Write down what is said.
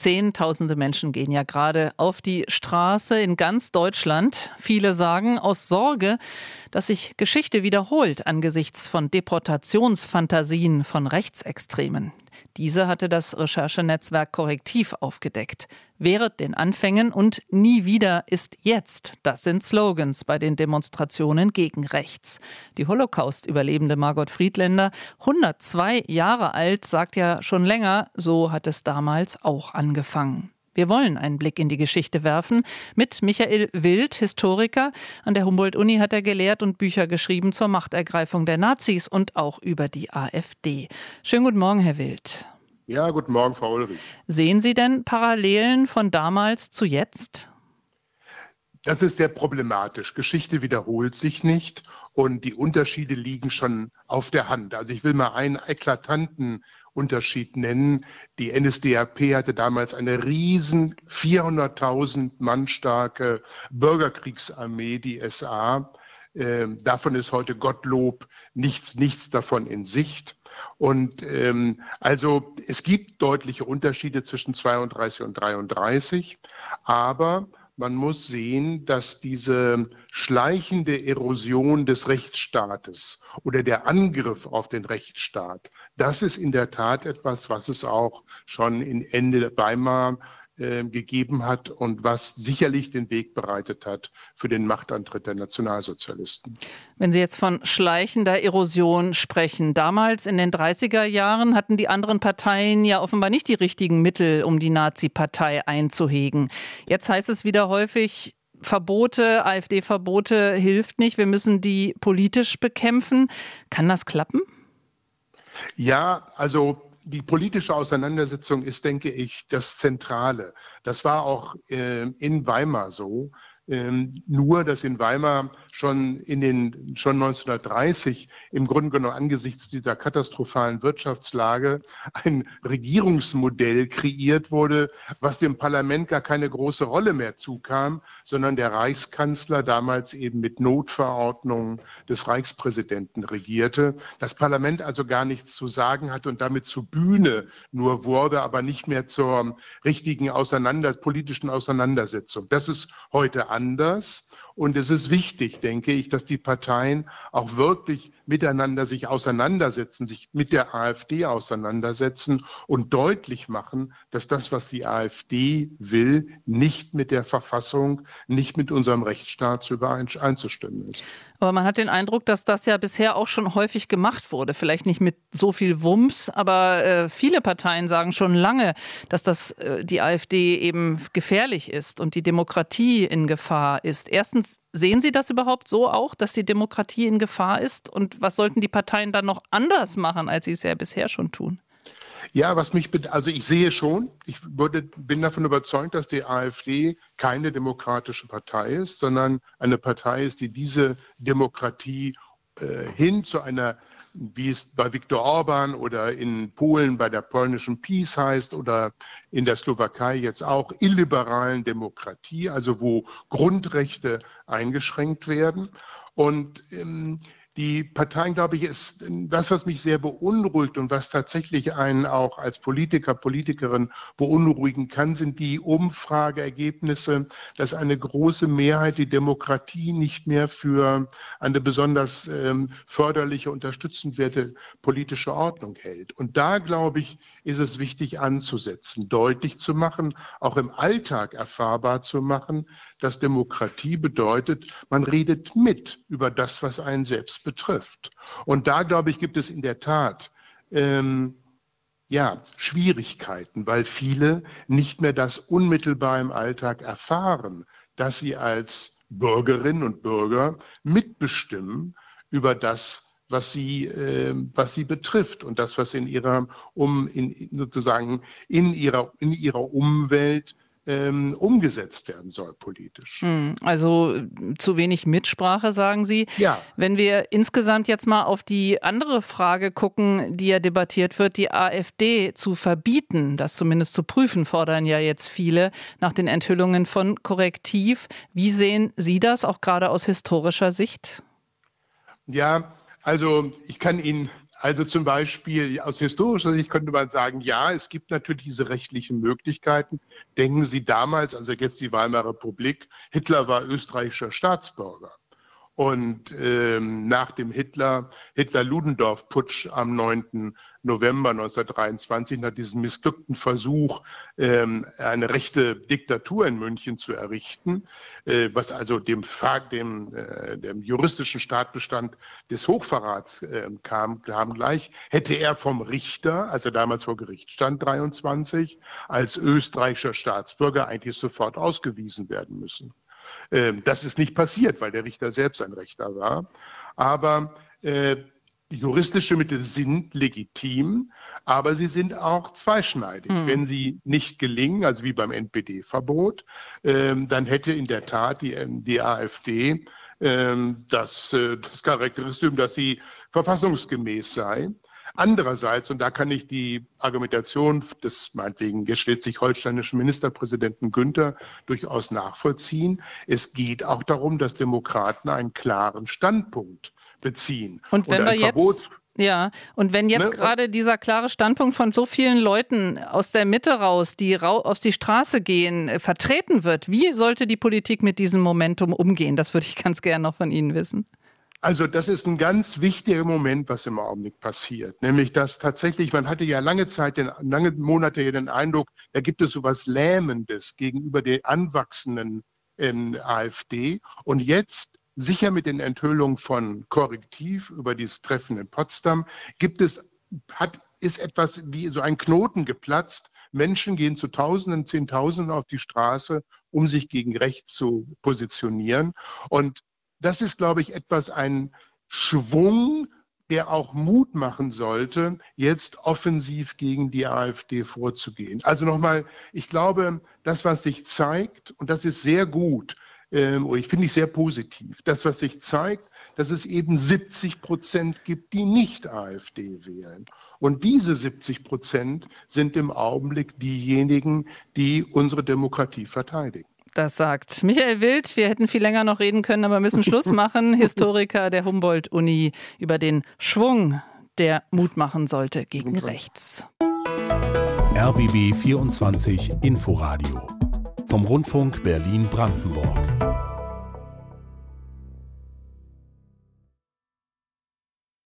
Zehntausende Menschen gehen ja gerade auf die Straße in ganz Deutschland. Viele sagen aus Sorge, dass sich Geschichte wiederholt angesichts von Deportationsfantasien von Rechtsextremen. Diese hatte das Recherchenetzwerk Korrektiv aufgedeckt. Während den Anfängen und nie wieder ist jetzt. Das sind Slogans bei den Demonstrationen gegen rechts. Die Holocaust-Überlebende Margot Friedländer, 102 Jahre alt, sagt ja schon länger, so hat es damals auch angefangen. Wir wollen einen Blick in die Geschichte werfen mit Michael Wild, Historiker. An der Humboldt-Uni hat er gelehrt und Bücher geschrieben zur Machtergreifung der Nazis und auch über die AfD. Schönen guten Morgen, Herr Wild. Ja, guten Morgen, Frau Ulrich. Sehen Sie denn Parallelen von damals zu jetzt? Das ist sehr problematisch. Geschichte wiederholt sich nicht und die Unterschiede liegen schon auf der Hand. Also ich will mal einen eklatanten Unterschied nennen. Die NSDAP hatte damals eine riesen 400.000 Mann starke Bürgerkriegsarmee, die SA. Ähm, davon ist heute Gottlob nichts, nichts davon in Sicht. Und ähm, also es gibt deutliche Unterschiede zwischen 32 und 33, aber man muss sehen, dass diese schleichende Erosion des Rechtsstaates oder der Angriff auf den Rechtsstaat, das ist in der Tat etwas, was es auch schon in Ende Weimar äh, gegeben hat und was sicherlich den Weg bereitet hat für den Machtantritt der Nationalsozialisten. Wenn Sie jetzt von schleichender Erosion sprechen, damals in den 30er Jahren hatten die anderen Parteien ja offenbar nicht die richtigen Mittel, um die Nazi-Partei einzuhegen. Jetzt heißt es wieder häufig, Verbote, AfD-Verbote hilft nicht, wir müssen die politisch bekämpfen. Kann das klappen? Ja, also die politische Auseinandersetzung ist, denke ich, das Zentrale. Das war auch äh, in Weimar so. Ähm, nur, dass in Weimar schon in den schon 1930 im Grunde genommen angesichts dieser katastrophalen Wirtschaftslage ein Regierungsmodell kreiert wurde, was dem Parlament gar keine große Rolle mehr zukam, sondern der Reichskanzler damals eben mit Notverordnungen des Reichspräsidenten regierte. Das Parlament also gar nichts zu sagen hatte und damit zur Bühne nur wurde, aber nicht mehr zur richtigen Auseinander politischen Auseinandersetzung. Das ist heute anders. Und es ist wichtig, denke ich, dass die Parteien auch wirklich miteinander sich auseinandersetzen, sich mit der AfD auseinandersetzen und deutlich machen, dass das, was die AfD will, nicht mit der Verfassung, nicht mit unserem Rechtsstaat zu übereinzustimmen ist. Aber man hat den Eindruck, dass das ja bisher auch schon häufig gemacht wurde. Vielleicht nicht mit so viel Wumms, aber äh, viele Parteien sagen schon lange, dass das äh, die AfD eben gefährlich ist und die Demokratie in Gefahr ist. Erstens, sehen Sie das überhaupt so auch, dass die Demokratie in Gefahr ist? Und was sollten die Parteien dann noch anders machen, als sie es ja bisher schon tun? Ja, was mich, also ich sehe schon, ich würde, bin davon überzeugt, dass die AfD keine demokratische Partei ist, sondern eine Partei ist, die diese Demokratie äh, hin zu einer wie es bei Viktor Orban oder in Polen bei der polnischen Peace heißt oder in der Slowakei jetzt auch illiberalen Demokratie, also wo Grundrechte eingeschränkt werden. Und ähm, die Parteien, glaube ich, ist das, was mich sehr beunruhigt und was tatsächlich einen auch als Politiker, Politikerin beunruhigen kann, sind die Umfrageergebnisse, dass eine große Mehrheit die Demokratie nicht mehr für eine besonders ähm, förderliche, unterstützenswerte politische Ordnung hält. Und da, glaube ich, ist es wichtig anzusetzen, deutlich zu machen, auch im Alltag erfahrbar zu machen, dass Demokratie bedeutet, man redet mit über das, was einen selbst betrifft. Und da, glaube ich, gibt es in der Tat ähm, ja, Schwierigkeiten, weil viele nicht mehr das unmittelbar im Alltag erfahren, dass sie als Bürgerinnen und Bürger mitbestimmen über das, was sie, äh, was sie betrifft und das, was in ihrer, um, in, sozusagen in ihrer, in ihrer Umwelt ähm, umgesetzt werden soll politisch. Hm, also zu wenig Mitsprache, sagen Sie. Ja. Wenn wir insgesamt jetzt mal auf die andere Frage gucken, die ja debattiert wird, die AfD zu verbieten, das zumindest zu prüfen, fordern ja jetzt viele nach den Enthüllungen von Korrektiv. Wie sehen Sie das auch gerade aus historischer Sicht? Ja, also ich kann Ihnen Also zum Beispiel aus historischer Sicht könnte man sagen, ja, es gibt natürlich diese rechtlichen Möglichkeiten. Denken Sie damals, also jetzt die Weimarer Republik, Hitler war österreichischer Staatsbürger. Und ähm, nach dem Hitler, Hitler-Ludendorff-Putsch am 9. November 1923, nach diesem missglückten Versuch, ähm, eine rechte Diktatur in München zu errichten, äh, was also dem, dem, äh, dem juristischen Staatbestand des Hochverrats äh, kam, kam gleich, hätte er vom Richter, als er damals vor Gericht stand, 23, als österreichischer Staatsbürger eigentlich sofort ausgewiesen werden müssen. Ähm, das ist nicht passiert, weil der Richter selbst ein Rechter war. Aber äh, juristische Mittel sind legitim, aber sie sind auch zweischneidig. Hm. Wenn sie nicht gelingen, also wie beim NPD-Verbot, ähm, dann hätte in der Tat die, die AfD ähm, das, äh, das Charakteristikum, dass sie verfassungsgemäß sei. Andererseits, und da kann ich die Argumentation des meinetwegen schleswig-holsteinischen Ministerpräsidenten Günther durchaus nachvollziehen, es geht auch darum, dass Demokraten einen klaren Standpunkt beziehen. Und wenn und wir jetzt ja, und wenn jetzt ne? gerade dieser klare Standpunkt von so vielen Leuten aus der Mitte raus, die rau auf die Straße gehen, äh, vertreten wird, wie sollte die Politik mit diesem Momentum umgehen? Das würde ich ganz gerne noch von Ihnen wissen. Also das ist ein ganz wichtiger Moment, was im Augenblick passiert. Nämlich, dass tatsächlich, man hatte ja lange Zeit, den, lange Monate den Eindruck, da gibt es so etwas Lähmendes gegenüber der anwachsenden ähm, AfD. Und jetzt, sicher mit den Enthüllungen von Korrektiv über dieses Treffen in Potsdam, gibt es, hat, ist etwas wie so ein Knoten geplatzt. Menschen gehen zu Tausenden, Zehntausenden auf die Straße, um sich gegen rechts zu positionieren. Und das ist, glaube ich, etwas, ein Schwung, der auch Mut machen sollte, jetzt offensiv gegen die AfD vorzugehen. Also nochmal, ich glaube, das, was sich zeigt, und das ist sehr gut, ähm, ich finde ich sehr positiv, das, was sich zeigt, dass es eben 70 Prozent gibt, die nicht AfD wählen. Und diese 70 Prozent sind im Augenblick diejenigen, die unsere Demokratie verteidigen. Das sagt Michael Wild. Wir hätten viel länger noch reden können, aber müssen Schluss machen. Historiker der Humboldt-Uni über den Schwung, der Mut machen sollte gegen rechts. RBB 24 Inforadio vom Rundfunk Berlin-Brandenburg.